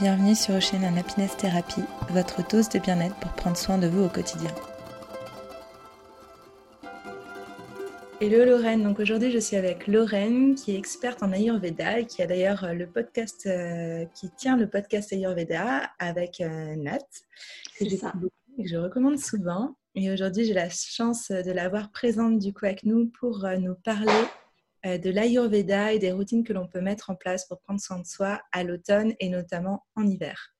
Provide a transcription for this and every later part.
Bienvenue sur Ocean Happiness Therapy, votre dose de bien-être pour prendre soin de vous au quotidien. Hello Lorraine, donc aujourd'hui je suis avec Lorraine qui est experte en Ayurveda et qui a d'ailleurs euh, le podcast euh, qui tient le podcast Ayurveda avec euh, Nat que que je recommande souvent. Et aujourd'hui j'ai la chance de l'avoir présente du coup avec nous pour nous parler de l'Ayurveda et des routines que l'on peut mettre en place pour prendre soin de soi à l'automne et notamment en hiver.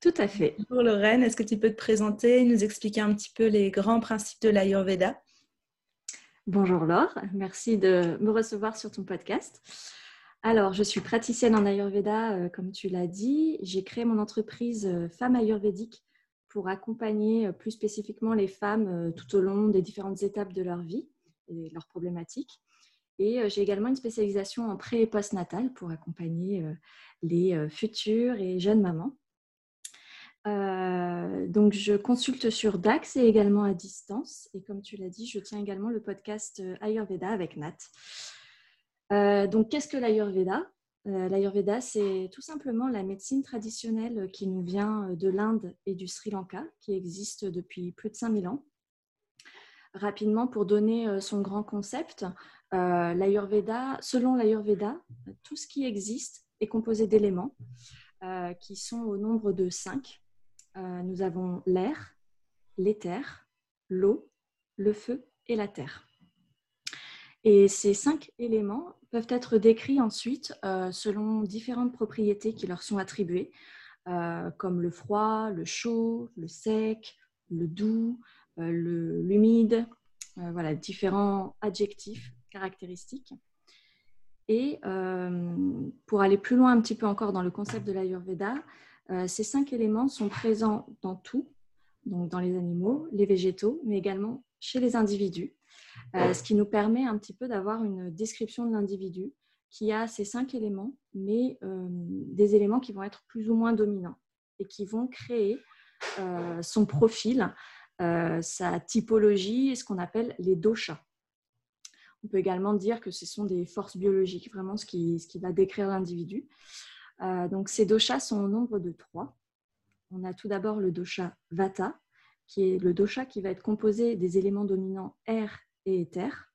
Tout à fait. Bonjour Lorraine, est-ce que tu peux te présenter, nous expliquer un petit peu les grands principes de l'Ayurveda? Bonjour Laure, merci de me recevoir sur ton podcast. Alors, je suis praticienne en Ayurveda, euh, comme tu l'as dit. J'ai créé mon entreprise euh, Femmes Ayurvédiques pour accompagner plus spécifiquement les femmes tout au long des différentes étapes de leur vie et leurs problématiques. Et euh, j'ai également une spécialisation en pré et post-natal pour accompagner euh, les euh, futures et jeunes mamans. donc, je consulte sur DAX et également à distance. Et comme tu l'as dit, je tiens également le podcast Ayurveda avec Nat. donc, qu'est-ce que l'Ayurveda? L'Ayurveda, c'est tout simplement la médecine traditionnelle qui nous vient de l'Inde et du Sri Lanka, qui existe depuis plus de 5000 ans. Rapidement, pour donner son grand concept, euh, selon l'Ayurveda, tout ce qui existe est composé d'éléments euh, qui sont au nombre de cinq. Euh, nous avons l'air, l'éther, l'eau, le feu et la terre. Et ces cinq éléments peuvent être décrits ensuite selon différentes propriétés qui leur sont attribuées, comme le froid, le chaud, le sec, le doux, l'humide, voilà, différents adjectifs caractéristiques. Et euh, pour aller plus loin un petit peu encore dans le concept de l'Ayurveda, euh, ces cinq éléments sont présents dans tout, donc dans les animaux, les végétaux, mais également chez les individus, euh, ce qui nous permet un petit peu d'avoir une description de l'individu qui a ces cinq éléments, mais des éléments qui vont être plus ou moins dominants et qui vont créer son profil, sa typologie, ce qu'on appelle les doshas. On peut également dire que ce sont des forces biologiques, vraiment ce qui, ce qui va décrire l'individu. Euh, donc ces doshas sont au nombre de trois. On a tout d'abord le dosha vata, qui est le dosha qui va être composé des éléments dominants air et éther.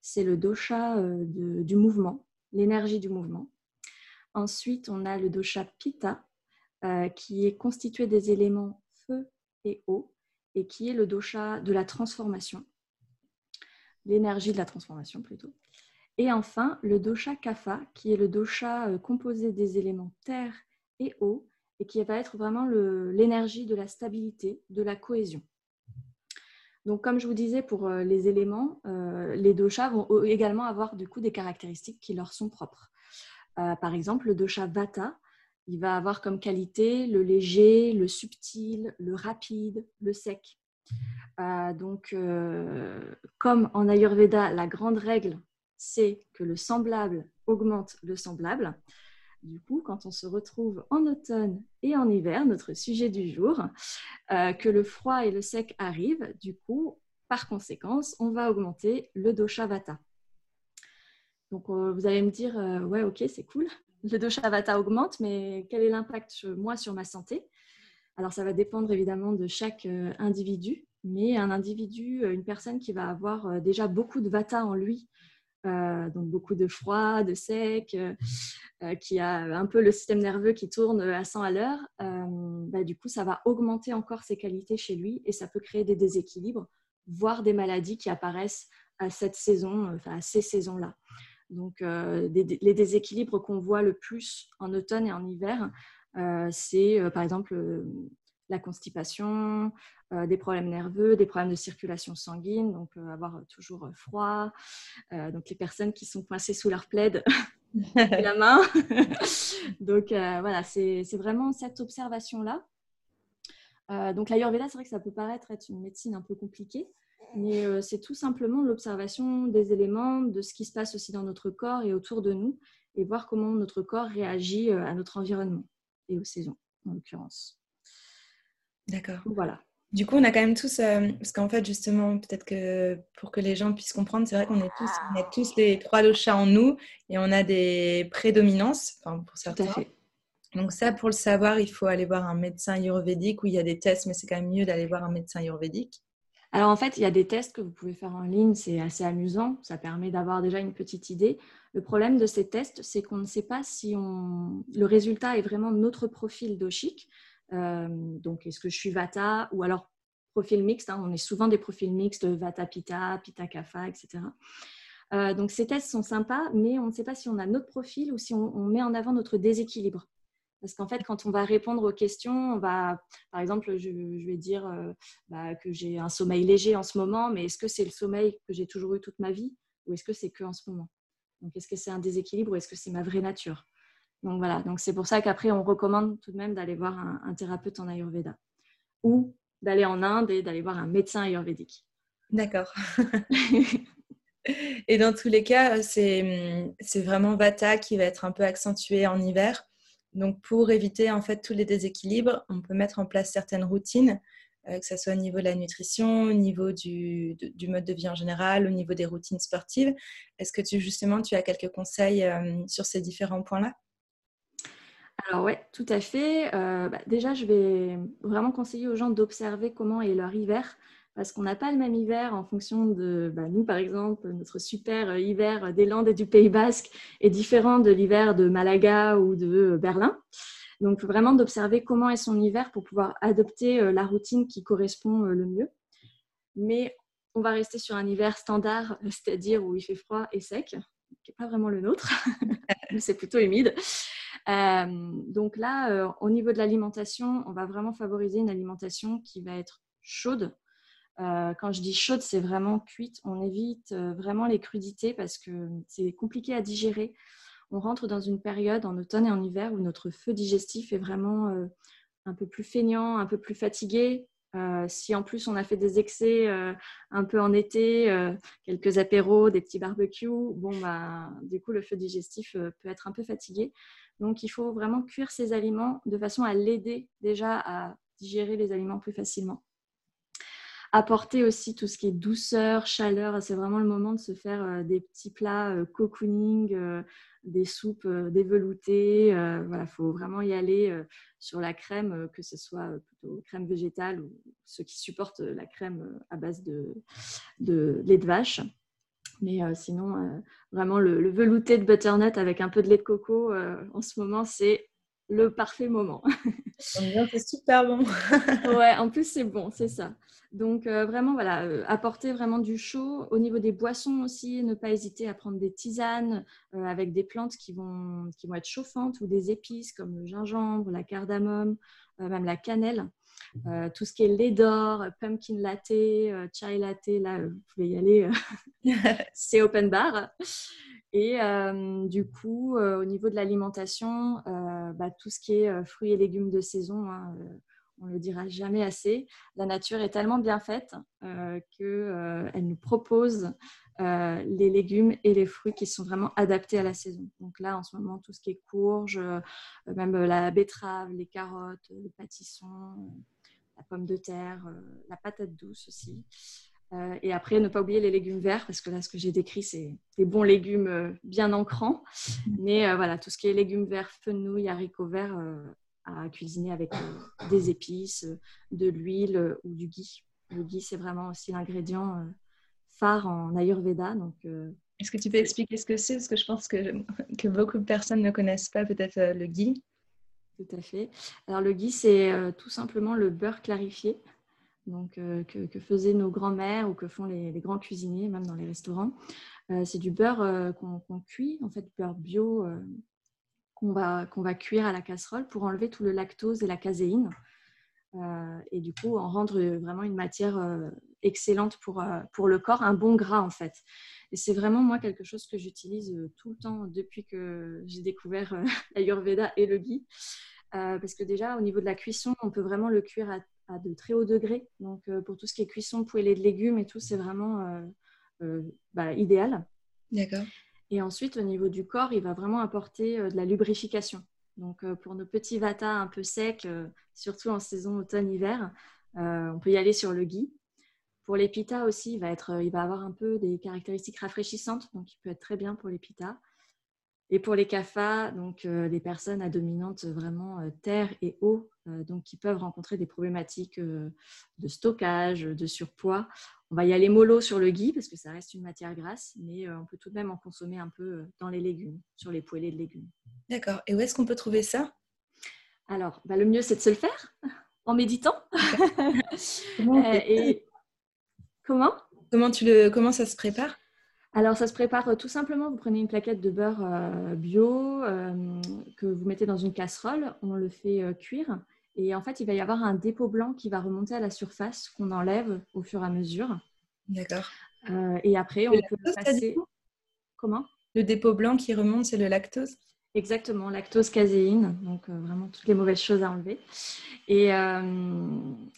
C'est le dosha euh, du mouvement, l'énergie du mouvement. Ensuite, on a le dosha pitta, euh, qui est constitué des éléments feu et eau, et qui est le dosha de la transformation l'énergie de la transformation plutôt. Et enfin, le dosha kapha, qui est le dosha euh, composé des éléments terre et eau, et qui va être vraiment l'énergie de la stabilité, de la cohésion. Donc, comme je vous disais, pour euh, les éléments, euh, les doshas vont également avoir du coup des caractéristiques qui leur sont propres. par exemple, le dosha vata, il va avoir comme qualité le léger, le subtil, le rapide, le sec. Euh, donc, euh, comme en Ayurveda, la grande règle, c'est que le semblable augmente le semblable. Du coup, quand on se retrouve en automne et en hiver, notre sujet du jour, euh, que le froid et le sec arrivent, du coup, par conséquence, on va augmenter le dosha vata. Donc, vous allez me dire, ouais, ok, c'est cool, le dosha vata augmente, mais quel est l'impact, moi, sur ma santé? Alors, ça va dépendre évidemment de chaque individu mais un individu, euh, une personne qui va avoir euh, déjà beaucoup de vata en lui, euh, donc beaucoup de froid, de sec, qui a un peu le système nerveux qui tourne à 100 à l'heure, bah, du coup, ça va augmenter encore ses qualités chez lui et ça peut créer des déséquilibres, voire des maladies qui apparaissent à cette saison, enfin à ces saisons-là. Donc, les déséquilibres qu'on voit le plus en automne et en hiver, c'est par exemple la constipation, euh, des problèmes nerveux, des problèmes de circulation sanguine, donc euh, avoir toujours euh, froid, donc les personnes qui sont coincées sous leur plaid la main. donc voilà, c'est vraiment cette observation-là. donc l'Ayurveda, c'est vrai que ça peut paraître être une médecine un peu compliquée, mais c'est tout simplement l'observation des éléments, de ce qui se passe aussi dans notre corps et autour de nous, et voir comment notre corps réagit à notre environnement et aux saisons, en l'occurrence. D'accord. Voilà. Du coup, on a quand même tous, euh, parce qu'en fait, justement, peut-être que pour que les gens puissent comprendre, c'est vrai qu'on est tous, on a tous les trois doshas en nous et on a des prédominances, enfin, pour certains. Donc ça, pour le savoir, il faut aller voir un médecin ayurvédique où il y a des tests, mais c'est quand même mieux d'aller voir un médecin ayurvédique. Alors en fait, il y a des tests que vous pouvez faire en ligne, c'est assez amusant, ça permet d'avoir déjà une petite idée. Le problème de ces tests, c'est qu'on ne sait pas si on... le résultat est vraiment notre profil doshik. Euh, donc est-ce que je suis Vata ou alors profil mixte, hein. on est souvent des profils mixtes, Vata Pitta, Pitta Kapha, etc. Euh, donc ces tests sont sympas, mais on ne sait pas si on a notre profil ou si on met en avant notre déséquilibre. Parce qu'en fait, quand on va répondre aux questions, on va, par exemple, je, vais dire euh, bah, que j'ai un sommeil léger en ce moment, mais est-ce que c'est le sommeil que j'ai toujours eu toute ma vie ou est-ce que c'est que en ce moment? Donc, est-ce que c'est un déséquilibre ou est-ce que c'est ma vraie nature? Donc voilà, donc c'est pour ça qu'après, on recommande tout de même d'aller voir un, thérapeute en Ayurveda ou d'aller en Inde et d'aller voir un médecin ayurvédique. D'accord. et dans tous les cas, c'est vraiment Vata qui va être un peu accentué en hiver. Donc, pour éviter en fait tous les déséquilibres, on peut mettre en place certaines routines, euh, que ce soit au niveau de la nutrition, au niveau du, mode de vie en général, au niveau des routines sportives. Est-ce que tu justement tu as quelques conseils euh, sur ces différents points-là? Alors ouais, tout à fait. Euh, bah, déjà, je vais vraiment conseiller aux gens d'observer comment est leur hiver parce qu'on n'a pas le même hiver en fonction de bah, nous, par exemple, notre super hiver des Landes et du Pays Basque est différent de l'hiver de Malaga ou de Berlin. Donc, vraiment d'observer comment est son hiver pour pouvoir adopter euh, la routine qui correspond euh, le mieux. Mais on va rester sur un hiver standard, c'est-à-dire où il fait froid et sec, qui n'est pas vraiment le nôtre, c'est plutôt humide. Euh, donc là, au niveau de l'alimentation, on va vraiment favoriser une alimentation qui va être chaude, euh, quand je dis chaude, c'est vraiment cuite. On évite euh, vraiment les crudités parce que c'est compliqué à digérer. On rentre dans une période en automne et en hiver où notre feu digestif est vraiment euh, un peu plus feignant, un peu plus fatigué. si en plus on a fait des excès un peu en été, quelques apéros, des petits barbecues, bon bah du coup le feu digestif peut être un peu fatigué. Donc il faut vraiment cuire ces aliments de façon à l'aider déjà à digérer les aliments plus facilement apporter aussi tout ce qui est douceur, chaleur. C'est vraiment le moment de se faire euh, des petits plats euh, cocooning, euh, des soupes déveloutées. Voilà, il faut vraiment y aller sur la crème, que ce soit plutôt crème végétale ou ceux qui supportent la crème à base de, de lait de vache. Mais sinon, vraiment le, velouté de butternut avec un peu de lait de coco, en ce moment, c'est le parfait moment. c'est super bon. ouais, en plus c'est bon, c'est ça. Donc euh, vraiment voilà, euh, apporter vraiment du chaud. Au niveau des boissons aussi, ne pas hésiter à prendre des tisanes euh, avec des plantes qui vont, qui vont être chauffantes ou des épices comme le gingembre, la cardamome, même la cannelle. tout ce qui est lait d'or, pumpkin latte, chai latte, là vous pouvez y aller, c'est open bar. Et du coup, au niveau de l'alimentation, bah, tout ce qui est fruits et légumes de saison, hein, on ne le dira jamais assez. La nature est tellement bien faite qu'elle nous propose les légumes et les fruits qui sont vraiment adaptés à la saison. Donc là, en ce moment, tout ce qui est courge, même la betterave, les carottes, le pâtisson, la pomme de terre, la patate douce aussi. Euh, et après, ne pas oublier les légumes verts, parce que là, ce que j'ai décrit, c'est des bons légumes euh, bien ancrants. Mais euh, voilà, tout ce qui est légumes verts, fenouil, haricots verts, à cuisiner avec des épices, de l'huile ou du ghee. Le ghee, c'est vraiment aussi l'ingrédient phare en Ayurveda. Donc, Est-ce que tu peux expliquer ce que c'est? Parce que je pense que, que beaucoup de personnes ne connaissent pas peut-être le ghee. Tout à fait. Alors, le ghee, c'est tout simplement le beurre clarifié donc, euh, que, faisaient nos grands-mères ou que font les, grands cuisiniers, même dans les restaurants. Euh, c'est du beurre euh, qu'on cuit, en fait, du beurre bio qu'on va, va cuire à la casserole pour enlever tout le lactose et la caséine. et du coup, en rendre vraiment une matière excellente pour, pour le corps, un bon gras en fait. Et c'est vraiment moi quelque chose que j'utilise tout le temps depuis que j'ai découvert l'Ayurveda et le ghee. parce que déjà, au niveau de la cuisson, on peut vraiment le cuire à à de très hauts degrés. Donc, euh, pour tout ce qui est cuisson, poêlée de légumes et tout, c'est vraiment euh, euh, bah, idéal. D'accord. Et ensuite, au niveau du corps, il va vraiment apporter de la lubrification. Donc, pour nos petits vata un peu secs, surtout en saison automne-hiver, on peut y aller sur le ghee. Pour les pitas aussi, il va, être, il va avoir un peu des caractéristiques rafraîchissantes, donc il peut être très bien pour les pitas. Et pour les CAFA, donc les personnes à dominante vraiment terre et eau, donc qui peuvent rencontrer des problématiques de stockage, de surpoids. On va y aller mollo sur le gui parce que ça reste une matière grasse, mais on peut tout de même en consommer un peu dans les légumes, sur les poêlées de légumes. D'accord. Et où est-ce qu'on peut trouver ça? Alors, bah, le mieux, c'est de se le faire en méditant. et... Comment? Comment, tu le... Comment ça se prépare? Alors, ça se prépare euh, tout simplement. Vous prenez une plaquette de beurre euh, bio euh, que vous mettez dans une casserole. On le fait cuire. Et en fait, il va y avoir un dépôt blanc qui va remonter à la surface qu'on enlève au fur et à mesure. D'accord. et après, on peut passer. Comment? Le dépôt blanc qui remonte, c'est le lactose? Exactement, lactose, caséine, donc vraiment toutes les mauvaises choses à enlever. Et,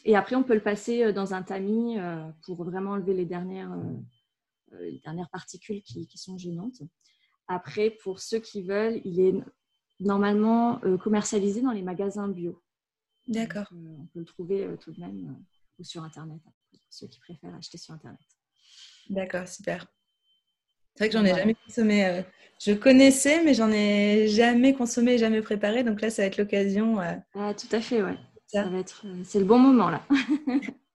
et, après, on peut le passer dans un tamis pour vraiment enlever les dernières les dernières particules qui, sont gênantes. Après, pour ceux qui veulent, il est normalement euh, commercialisé dans les magasins bio. D'accord. Euh, on peut le trouver tout de même ou sur Internet, pour ceux qui préfèrent acheter sur Internet. D'accord, super. C'est vrai que j'en ai jamais consommé. je connaissais, mais j'en ai jamais consommé, jamais préparé. Donc là, ça va être l'occasion. Ah, tout à fait, ouais. Ça va être. C'est le bon moment là.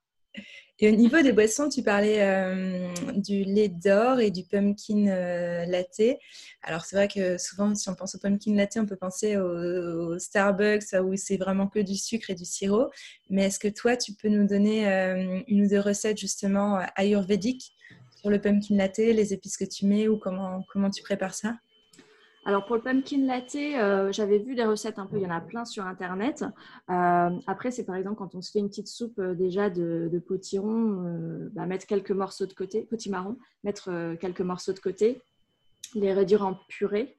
Et au niveau des boissons, tu parlais euh, du lait d'or et du pumpkin euh, latte. Alors c'est vrai que souvent, si on pense au pumpkin latte, on peut penser au, Starbucks où c'est vraiment que du sucre et du sirop. Mais est-ce que toi, tu peux nous donner euh, une ou deux recettes justement ayurvédiques sur le pumpkin latte, les épices que tu mets ou comment, comment tu prépares ça? Alors pour le pumpkin latte, euh, j'avais vu des recettes un peu, il y en a plein sur internet. Euh, après, c'est par exemple quand on se fait une petite soupe euh, déjà de, potiron, bah, mettre quelques morceaux de côté, potimarron, mettre quelques morceaux de côté, les réduire en purée,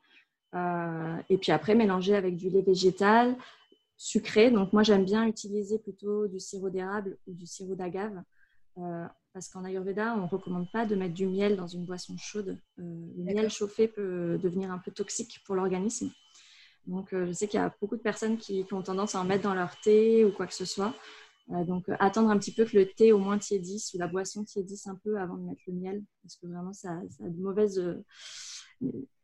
et puis après mélanger avec du lait végétal sucré. Donc moi j'aime bien utiliser plutôt du sirop d'érable ou du sirop d'agave parce qu'en Ayurveda, on ne recommande pas de mettre du miel dans une boisson chaude. Euh, le miel chauffé peut devenir un peu toxique pour l'organisme. Donc, euh, je sais qu'il y a beaucoup de personnes qui, ont tendance à en mettre dans leur thé ou quoi que ce soit. Euh, donc, attendre un petit peu que le thé au moins tiédisse ou la boisson tiédisse un peu avant de mettre le miel, parce que vraiment, ça, a de mauvaises,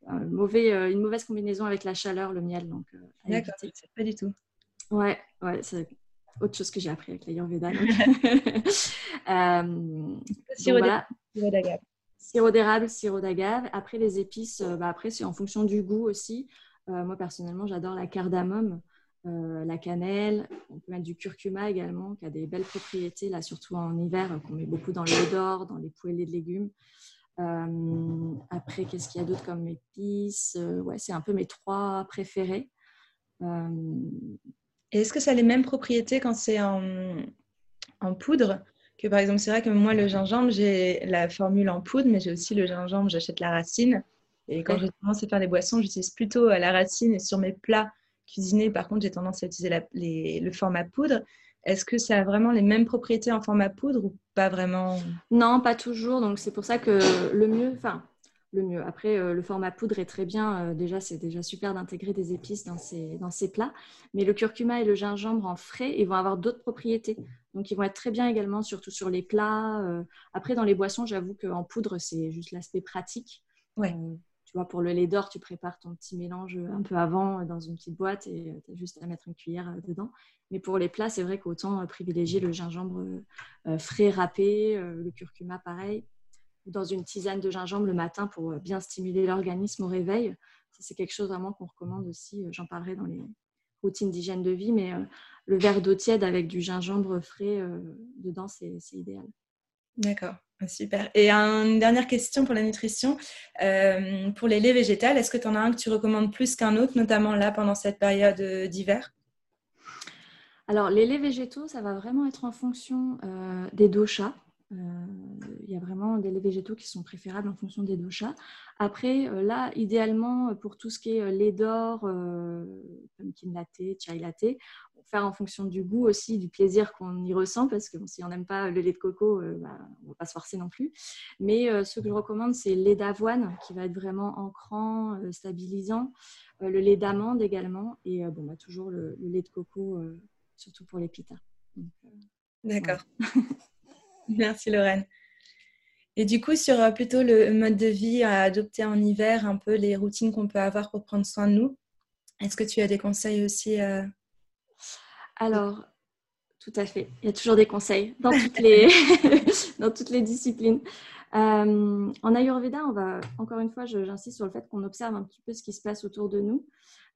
mauvais, une mauvaise combinaison avec la chaleur, le miel. Donc, D'accord, pas du tout. Ouais, ouais, c'est autre chose que j'ai appris avec l'Ayurveda. euh, sirop d'agave. Sirop d'érable, sirop d'agave. Après, les épices, euh, bah, après, c'est en fonction du goût aussi. Euh, moi, personnellement, j'adore la cardamome, euh, la cannelle. On peut mettre du curcuma également, qui a des belles propriétés, là, surtout en hiver, qu'on met beaucoup dans l'eau d'or, dans les poêlés de légumes. après, qu'est-ce qu'il y a d'autre comme épices? Ouais, c'est un peu mes trois préférés. Et est-ce que ça a les mêmes propriétés quand c'est en, poudre que par exemple, c'est vrai que moi, le gingembre, j'ai la formule en poudre, mais j'ai aussi le gingembre, j'achète la racine. Et quand je commence à faire des boissons, j'utilise plutôt euh, la racine. Et sur mes plats cuisinés, par contre, j'ai tendance à utiliser le format poudre. Est-ce que ça a vraiment les mêmes propriétés en format poudre ou pas vraiment? Non, pas toujours. Donc, c'est pour ça que le mieux, enfin, le mieux. Après, euh, le format poudre est très bien. Euh, déjà, c'est déjà super d'intégrer des épices dans ces, dans ces plats. Mais le curcuma et le gingembre en frais, ils vont avoir d'autres propriétés. Donc, ils vont être très bien également, surtout sur les plats. Euh. Après, dans les boissons, j'avoue qu'en poudre, c'est juste l'aspect pratique. Ouais. tu vois, pour le lait d'or, tu prépares ton petit mélange un peu avant dans une petite boîte et tu as juste à mettre une cuillère dedans. Mais pour les plats, c'est vrai qu'autant privilégier le gingembre frais râpé, le curcuma pareil dans une tisane de gingembre le matin pour euh, bien stimuler l'organisme au réveil. C'est quelque chose vraiment qu'on recommande aussi. Euh, j'en parlerai dans les routines d'hygiène de vie, mais euh, le verre d'eau tiède avec du gingembre frais dedans, c'est idéal. D'accord, super. Et une dernière question pour la nutrition. pour les laits végétales, est-ce que tu en as un que tu recommandes plus qu'un autre, notamment là pendant cette période d'hiver? Alors, les laits végétaux, ça va vraiment être en fonction des doshas. Euh, il y a vraiment des laits végétaux qui sont préférables en fonction des doshas. Après, euh, là, idéalement, pour tout ce qui est euh, lait d'or, pumpkin latte, chai latte, faire en fonction du goût aussi, du plaisir qu'on y ressent, parce que si on n'aime pas le lait de coco, bah, on ne va pas se forcer non plus. Mais ce que je recommande, c'est le lait d'avoine, qui va être vraiment ancrant, stabilisant, le lait d'amande également, et bon, bah, toujours le, lait de coco, surtout pour les pitas. D'accord. Merci Lorraine. Et du coup, sur plutôt le mode de vie à adopter en hiver, un peu les routines qu'on peut avoir pour prendre soin de nous, est-ce que tu as des conseils aussi Alors, tout à fait. Il y a toujours des conseils dans toutes les, dans toutes les disciplines. Euh, en Ayurveda, on va, encore une fois, j'insiste sur le fait qu'on observe un petit peu ce qui se passe autour de nous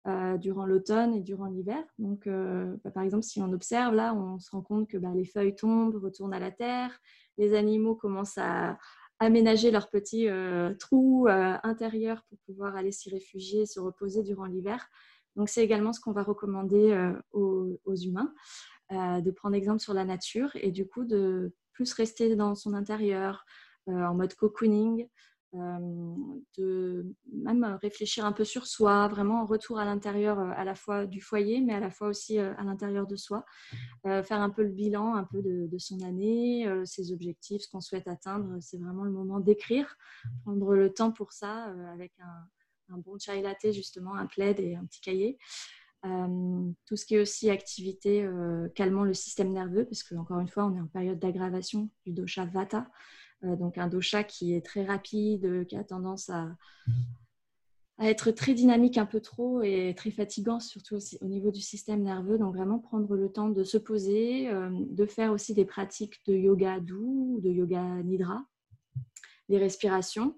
euh, durant l'automne et durant l'hiver. Donc, euh, bah, par exemple, si on observe, là, on se rend compte que bah, les feuilles tombent, retournent à la terre, les animaux commencent à aménager leurs petits trous intérieurs pour pouvoir aller s'y réfugier, se reposer durant l'hiver. Donc, c'est également ce qu'on va recommander aux, aux, humains, de prendre exemple sur la nature et du coup de plus rester dans son intérieur, euh, en mode cocooning, euh, de même réfléchir un peu sur soi, vraiment en retour à l'intérieur euh, à la fois du foyer, mais à la fois aussi à l'intérieur de soi. faire un peu le bilan un peu de, son année, ses objectifs, ce qu'on souhaite atteindre. C'est vraiment le moment d'écrire, prendre le temps pour ça avec un, bon chai latte, justement, un plaid et un petit cahier. tout ce qui est aussi activité calmant le système nerveux, parce que encore une fois, on est en période d'aggravation du dosha vata. Euh, donc un dosha qui est très rapide, qui a tendance à, être très dynamique un peu trop et très fatigant, surtout au niveau du système nerveux. Donc vraiment prendre le temps de se poser, euh, de faire aussi des pratiques de yoga doux, de yoga nidra, des respirations,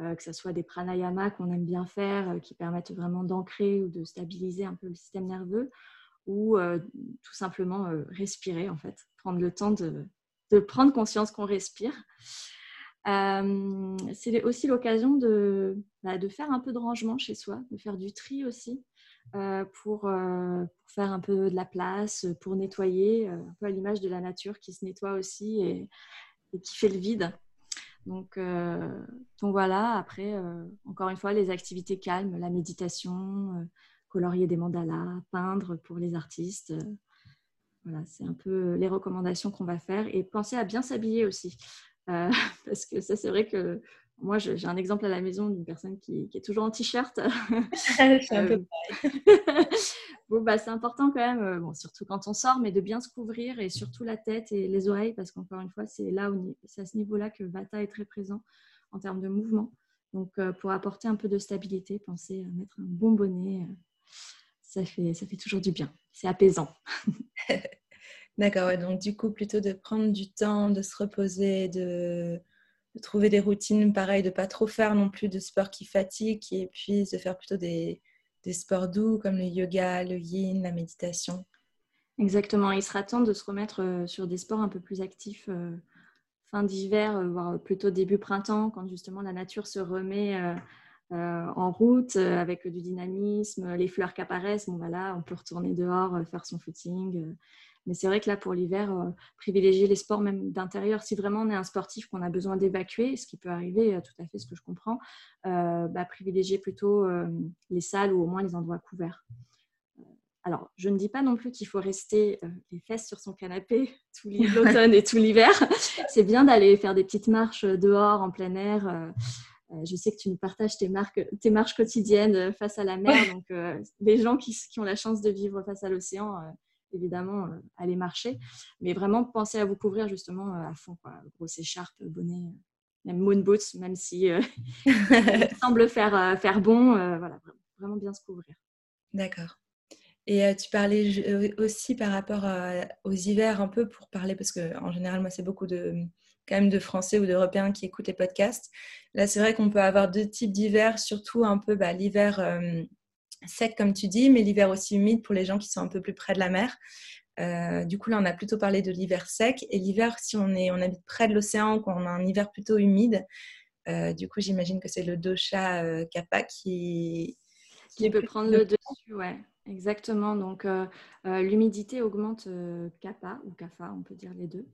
euh, que ce soit des pranayamas qu'on aime bien faire, qui permettent vraiment d'ancrer ou de stabiliser un peu le système nerveux, ou tout simplement respirer en fait, prendre le temps de, de prendre conscience qu'on respire. Euh, c'est aussi l'occasion de, bah, de, faire un peu de rangement chez soi, de faire du tri aussi, euh, pour, euh, pour, faire un peu de la place, pour nettoyer, un peu à l'image de la nature qui se nettoie aussi et, qui fait le vide. Donc, donc voilà, après, encore une fois, les activités calmes, la méditation, colorier des mandalas, peindre pour les artistes. Voilà, c'est un peu les recommandations qu'on va faire. Et pensez à bien s'habiller aussi. Euh, parce que ça, c'est vrai que moi, j'ai un exemple à la maison d'une personne qui, est toujours en t-shirt. peu euh, bon, bah, c'est important quand même, euh, bon, surtout quand on sort, mais de bien se couvrir et surtout la tête et les oreilles, parce qu'encore une fois, c'est là où c'est à ce niveau-là que Vata est très présent en termes de mouvement. Donc, pour apporter un peu de stabilité, pensez à mettre un bon bonnet. ça fait, ça fait toujours du bien. C'est apaisant. D'accord, donc du coup, plutôt de prendre du temps, de se reposer, de, trouver des routines pareilles, de pas trop faire non plus de sport qui fatigue, qui épuise, de faire plutôt des, sports doux comme le yoga, le yin, la méditation. Exactement, il sera temps de se remettre euh, sur des sports un peu plus actifs euh, fin d'hiver, euh, voire plutôt début printemps, quand justement la nature se remet en route avec du dynamisme, les fleurs qui apparaissent. Bon, voilà, on peut retourner dehors, faire son footing mais c'est vrai que là, pour l'hiver, euh, privilégier les sports même d'intérieur, si vraiment on est un sportif qu'on a besoin d'évacuer, ce qui peut arriver, euh, tout à fait ce que je comprends, euh, bah, privilégier plutôt les salles ou au moins les endroits couverts. Alors, je ne dis pas non plus qu'il faut rester les fesses sur son canapé tout l'automne et tout l'hiver. C'est bien d'aller faire des petites marches dehors, en plein air. je sais que tu nous partages tes, tes marches quotidiennes face à la mer. Donc, les gens qui, qui, ont la chance de vivre face à l'océan, évidemment, euh, aller marcher. Mais vraiment, pensez à vous couvrir justement euh, à fond. Quoi. Grosse écharpe, bonnet, euh, même moon boots, même si semble faire, faire bon. voilà, vraiment bien se couvrir. D'accord. Et tu parlais aussi par rapport aux hivers un peu pour parler, parce qu'en général, moi, c'est beaucoup de quand même de Français ou d'Européens qui écoutent les podcasts. Là, c'est vrai qu'on peut avoir deux types d'hiver, surtout un peu bah, l'hiver sec comme tu dis, mais l'hiver aussi humide pour les gens qui sont un peu plus près de la mer. Euh, du coup, là, on a plutôt parlé de l'hiver sec. Et l'hiver, si on, est, on habite près de l'océan, qu'on a un hiver plutôt humide, euh, du coup, j'imagine que c'est le dosha euh, kappa qui, qui peut prendre le dessus. Ouais, exactement. Donc, l'humidité augmente kappa ou kapha, on peut dire les deux.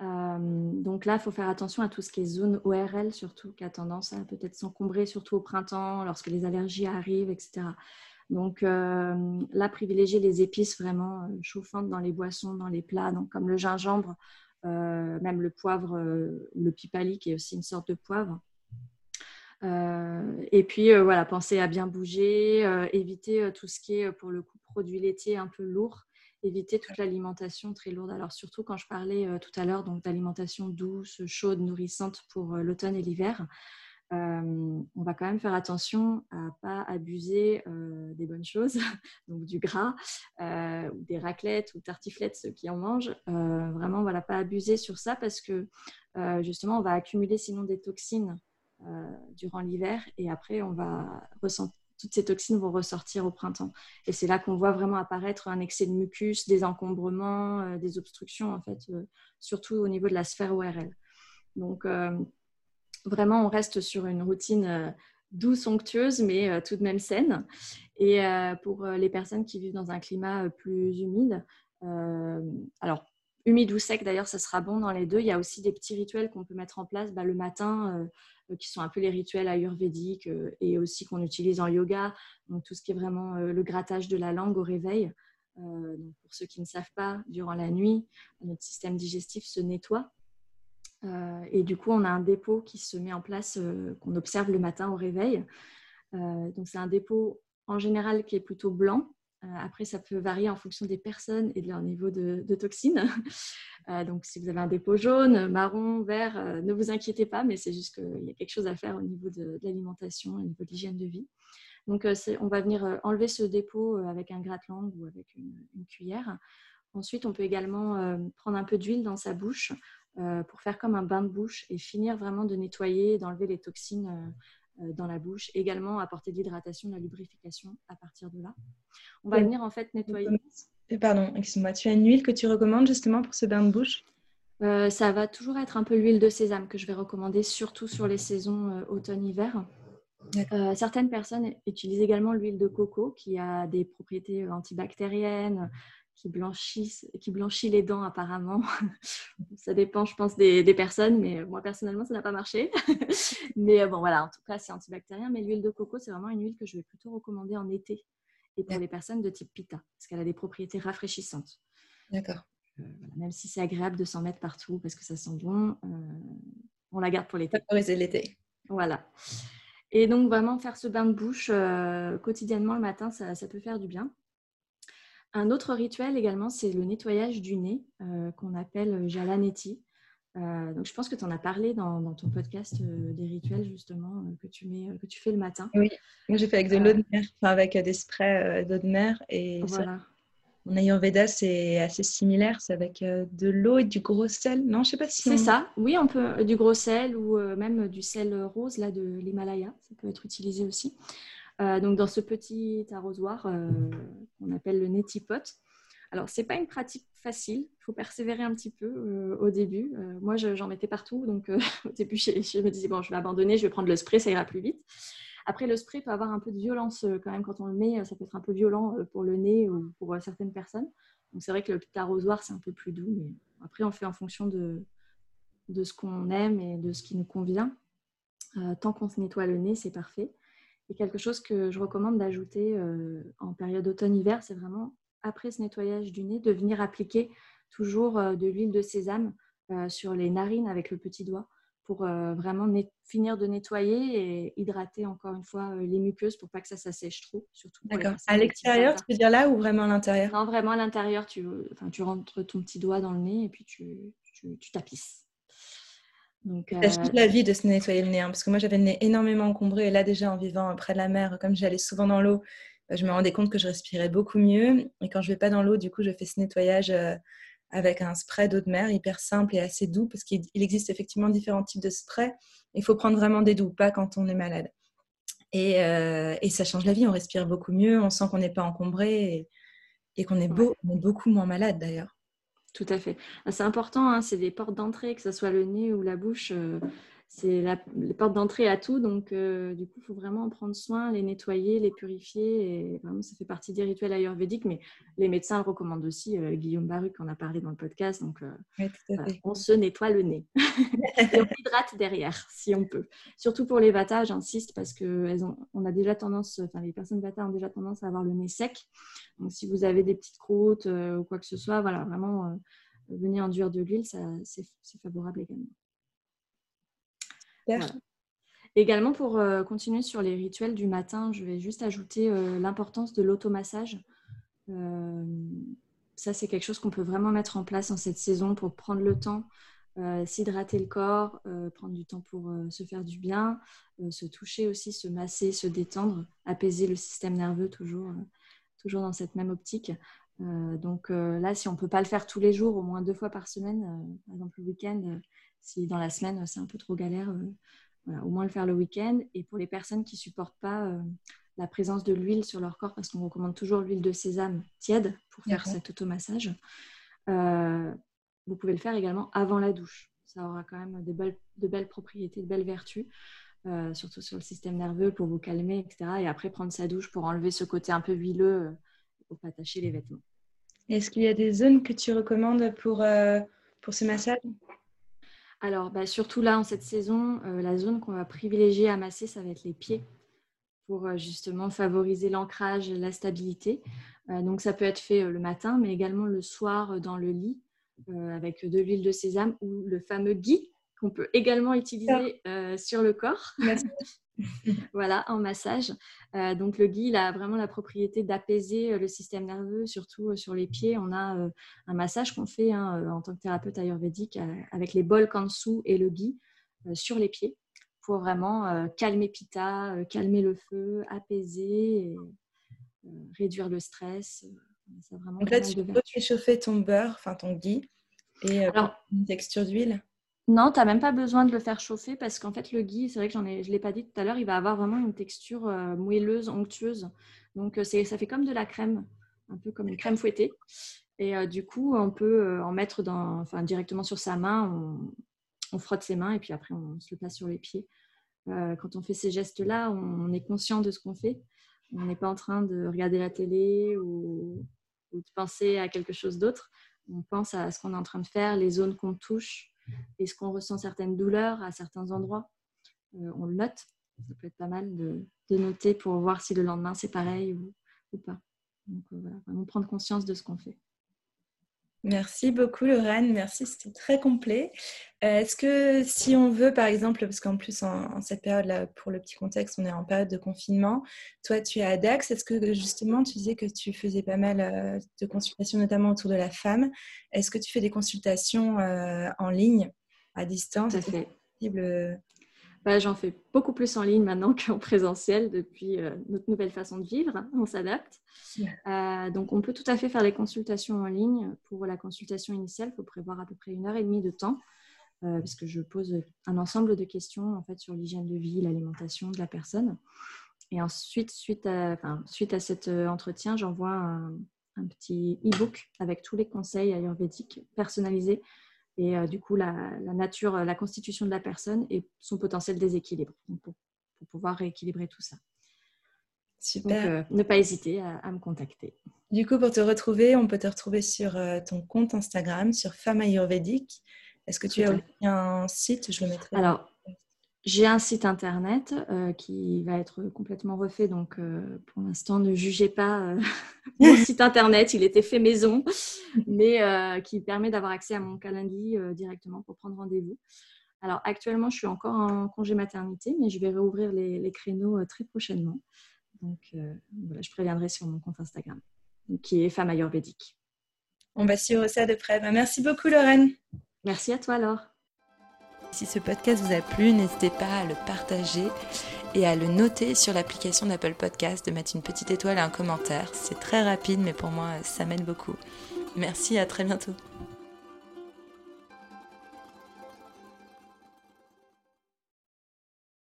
donc là, il faut faire attention à tout ce qui est zone ORL, surtout, qui a tendance à peut-être s'encombrer, surtout au printemps, lorsque les allergies arrivent, etc. Donc euh, là, privilégier les épices vraiment euh, chauffantes dans les boissons, dans les plats, donc comme le gingembre, euh, même le poivre, le pipali qui est aussi une sorte de poivre. et puis voilà, penser à bien bouger, éviter tout ce qui est pour le coup produit laitier un peu lourd éviter toute l'alimentation très lourde. Alors surtout quand je parlais tout à l'heure d'alimentation douce, chaude, nourrissante pour l'automne et l'hiver, on va quand même faire attention à pas abuser des bonnes choses, donc du gras, ou des raclettes ou tartiflettes, ceux qui en mangent. vraiment, voilà, pas abuser sur ça parce que justement, on va accumuler sinon des toxines durant l'hiver et après, on va toutes ces toxines vont ressortir au printemps. Et c'est là qu'on voit vraiment apparaître un excès de mucus, des encombrements, des obstructions, en fait, surtout au niveau de la sphère ORL. Donc, vraiment, on reste sur une routine euh, douce, onctueuse, mais euh, tout de même saine. Et euh, pour les personnes qui vivent dans un climat plus humide, alors humide ou sec d'ailleurs, ça sera bon dans les deux. Il y a aussi des petits rituels qu'on peut mettre en place bah, le matin, qui sont un peu les rituels ayurvédiques et aussi qu'on utilise en yoga. Donc tout ce qui est vraiment le grattage de la langue au réveil. pour ceux qui ne savent pas, durant la nuit, notre système digestif se nettoie euh, et du coup, on a un dépôt qui se met en place, euh, qu'on observe le matin au réveil. Euh, donc, c'est un dépôt en général qui est plutôt blanc. après, ça peut varier en fonction des personnes et de leur niveau de, toxines. donc, si vous avez un dépôt jaune, marron, vert, ne vous inquiétez pas, mais c'est juste qu'il y a quelque chose à faire au niveau de, l'alimentation, au niveau de l'hygiène de vie. Donc, on va venir enlever ce dépôt avec un gratte-langue ou avec une, cuillère. Ensuite, on peut également prendre un peu d'huile dans sa bouche pour faire comme un bain de bouche et finir vraiment de nettoyer, d'enlever les toxines euh, euh, dans la bouche. Également apporter de l'hydratation, de la lubrification à partir de là. On va venir en fait nettoyer. Pardon, excuse-moi, tu as une huile que tu recommandes justement pour ce bain de bouche? Ça va toujours être un peu l'huile de sésame que je vais recommander, surtout sur les saisons automne-hiver. certaines personnes utilisent également l'huile de coco qui a des propriétés antibactériennes, qui, blanchissent, qui blanchit les dents apparemment. ça dépend, je pense, des, personnes, mais moi personnellement, ça n'a pas marché. mais euh, bon, voilà, en tout cas, c'est antibactérien. Mais l'huile de coco, c'est vraiment une huile que je vais plutôt recommander en été et pour les personnes de type pita, parce qu'elle a des propriétés rafraîchissantes. D'accord. Euh, même si c'est agréable de s'en mettre partout parce que ça sent bon, euh, on la garde pour l'été. Favoriser l'été. Voilà. Et donc, vraiment, faire ce bain de bouche quotidiennement le matin, ça, ça peut faire du bien. Un autre rituel également, c'est le nettoyage du nez euh, qu'on appelle. Euh, donc, je pense que tu en as parlé dans, ton podcast euh, des rituels justement que tu mets, que tu fais le matin. Oui, j'ai fait avec de l'eau de mer, enfin avec des sprays d'eau de mer et voilà. mon Ayurveda c'est assez similaire, c'est avec de l'eau et du gros sel. Non, je sais pas si. C'est ça. Oui, on peut du gros sel ou même du sel rose là de l'Himalaya, ça peut être utilisé aussi. Euh, donc dans ce petit arrosoir euh, qu'on appelle le neti-pot. Alors, ce n'est pas une pratique facile, il faut persévérer un petit peu euh, au début. moi, j'en mettais partout, donc au début, je, me disais, bon, je vais abandonner, je vais prendre le spray, ça ira plus vite. Après, le spray peut avoir un peu de violence quand même quand on le met, ça peut être un peu violent pour le nez ou pour certaines personnes. Donc, c'est vrai que le petit arrosoir, c'est un peu plus doux, mais après, on fait en fonction de, de ce qu'on aime et de ce qui nous convient. tant qu'on se nettoie le nez, c'est parfait. Et quelque chose que je recommande d'ajouter euh, en période automne-hiver, c'est vraiment après ce nettoyage du nez, de venir appliquer toujours euh, de l'huile de sésame euh, sur les narines avec le petit doigt pour vraiment finir de nettoyer et hydrater encore une fois les muqueuses pour pas que ça s'assèche trop. Surtout D'accord. À l'extérieur, tu veux dire là ou vraiment à l'intérieur? Non, vraiment à l'intérieur. Tu, enfin, tu rentres ton petit doigt dans le nez et puis tu, tu, tu tapisses. Donc, euh... la vie de se nettoyer le nez, hein, parce que moi j'avais le nez énormément encombré et là déjà en vivant près de la mer, comme j'allais souvent dans l'eau, bah, je me rendais compte que je respirais beaucoup mieux. Et quand je vais pas dans l'eau, du coup, je fais ce nettoyage euh, avec un spray d'eau de mer hyper simple et assez doux, parce qu'il existe effectivement différents types de sprays. Il faut prendre vraiment des doux, pas quand on est malade. Et, euh, et ça change la vie, on respire beaucoup mieux, on sent qu'on n'est pas encombré et, qu'on est, beau, est beaucoup moins malade d'ailleurs. Tout à fait. Ah, c'est important, hein, c'est des portes d'entrée, que ce soit le nez ou la bouche. Euh, c'est les portes d'entrée à tout. Donc, euh, du coup, il faut vraiment en prendre soin, les nettoyer, les purifier. Et vraiment, ça fait partie des rituels ayurvédiques. Mais les médecins le recommandent aussi. Euh, Guillaume Baruc en a parlé dans le podcast. Donc, on se nettoie le nez. et on hydrate derrière, si on peut. Surtout pour les Vata, j'insiste, parce que on a déjà tendance, enfin, les personnes Vata ont déjà tendance à avoir le nez sec. Donc, si vous avez des petites croûtes ou quoi que ce soit, voilà, vraiment, venez enduire de l'huile, c'est favorable également. Également, pour euh, continuer sur les rituels du matin, je vais juste ajouter euh, l'importance de l'automassage. Euh, ça, c'est quelque chose qu'on peut vraiment mettre en place en cette saison pour prendre le temps, s'hydrater le corps, prendre du temps pour se faire du bien, se toucher aussi, se masser, se détendre, apaiser le système nerveux toujours, toujours dans cette même optique. donc là, si on ne peut pas le faire tous les jours, au moins deux fois par semaine, par exemple le week-end, si dans la semaine c'est un peu trop galère, au moins le faire le week-end. Et pour les personnes qui ne supportent pas la présence de l'huile sur leur corps, parce qu'on recommande toujours l'huile de sésame tiède pour faire cet automassage. Euh, vous pouvez le faire également avant la douche. Ça aura quand même de belles, de belles propriétés, de belles vertus, euh, surtout sur le système nerveux pour vous calmer, etc. Et après prendre sa douche pour enlever ce côté un peu huileux, euh, pour pas attacher les vêtements. Est-ce qu'il y a des zones que tu recommandes pour, pour ce massage? Alors, bah, surtout là, en cette saison, la zone qu'on va privilégier à masser, ça va être les pieds pour euh, justement favoriser l'ancrage la stabilité. Euh, donc ça peut être fait euh, le matin, mais également le soir dans le lit avec de l'huile de sésame ou le fameux ghee qu'on peut également utiliser sur le corps. voilà, en massage. donc le ghee, il a vraiment la propriété d'apaiser le système nerveux, surtout sur les pieds. On a un massage qu'on fait hein, en tant que thérapeute ayurvédique avec les bols kansu et le ghee sur les pieds pour vraiment euh, calmer Pita, euh, calmer le feu, apaiser, et, euh, réduire le stress. Donc là, tu peux chauffer ton beurre, enfin ton ghee, et Alors, une texture d'huile? Non, tu n'as même pas besoin de le faire chauffer parce qu'en fait, le ghee, c'est vrai que j'en ai, je ne l'ai pas dit tout à l'heure, il va avoir vraiment une texture moelleuse, onctueuse. Donc, c'est, ça fait comme de la crème, un peu comme une crème fouettée. Et du coup, on peut en mettre dans, enfin, directement sur sa main. On, on frotte ses mains et puis après on se le place sur les pieds. Euh, quand on fait ces gestes-là, on, est conscient de ce qu'on fait. On n'est pas en train de regarder la télé ou, de penser à quelque chose d'autre. On pense à ce qu'on est en train de faire, les zones qu'on touche, est-ce qu'on ressent certaines douleurs à certains endroits. Euh, on le note. Ça peut être pas mal de, noter pour voir si le lendemain c'est pareil ou, pas. Donc euh, voilà, vraiment prendre conscience de ce qu'on fait. Merci beaucoup Lorraine, merci, c'était très complet. Euh, est-ce que si on veut, par exemple, parce qu'en plus en, cette période-là, pour le petit contexte, on est en période de confinement, toi tu es à Dax, est-ce que justement tu disais que tu faisais pas mal euh, de consultations, notamment autour de la femme, est-ce que tu fais des consultations euh, en ligne, à distance? Tout fait. Bah, j'en fais beaucoup plus en ligne maintenant qu'en présentiel depuis euh, notre nouvelle façon de vivre. On s'adapte. Euh, donc, on peut tout à fait faire les consultations en ligne. Pour la consultation initiale, il faut prévoir à peu près une heure et demie de temps euh, parce que je pose un ensemble de questions en fait, sur l'hygiène de vie, l'alimentation de la personne. Et ensuite, suite à, suite à cet entretien, j'envoie un, un petit e-book avec tous les conseils ayurvédiques personnalisés et euh, du coup la, nature, la constitution de la personne et son potentiel déséquilibre pour, pouvoir rééquilibrer tout ça. Super. Donc, euh, ne pas hésiter à, me contacter. Du coup, pour te retrouver, on peut te retrouver sur euh, ton compte Instagram, sur Femme Ayurvédique. Est-ce que tu as un site? Je le mettrai. Alors, j'ai un site internet euh, qui va être complètement refait, donc euh, pour l'instant ne jugez pas euh, mon site internet, il était fait maison, mais qui permet d'avoir accès à mon calendrier directement pour prendre rendez-vous. Alors actuellement je suis encore en congé maternité, mais je vais réouvrir les, créneaux très prochainement. Donc voilà, je préviendrai sur mon compte Instagram, qui est Femme Ayurvédique. On va suivre ça de près. Bah, merci beaucoup Lorraine. Merci à toi Laure. Si ce podcast vous a plu, n'hésitez pas à le partager et à le noter sur l'application d'Apple Podcast, de mettre une petite étoile et un commentaire. C'est très rapide, mais pour moi, ça m'aide beaucoup. Merci, à très bientôt.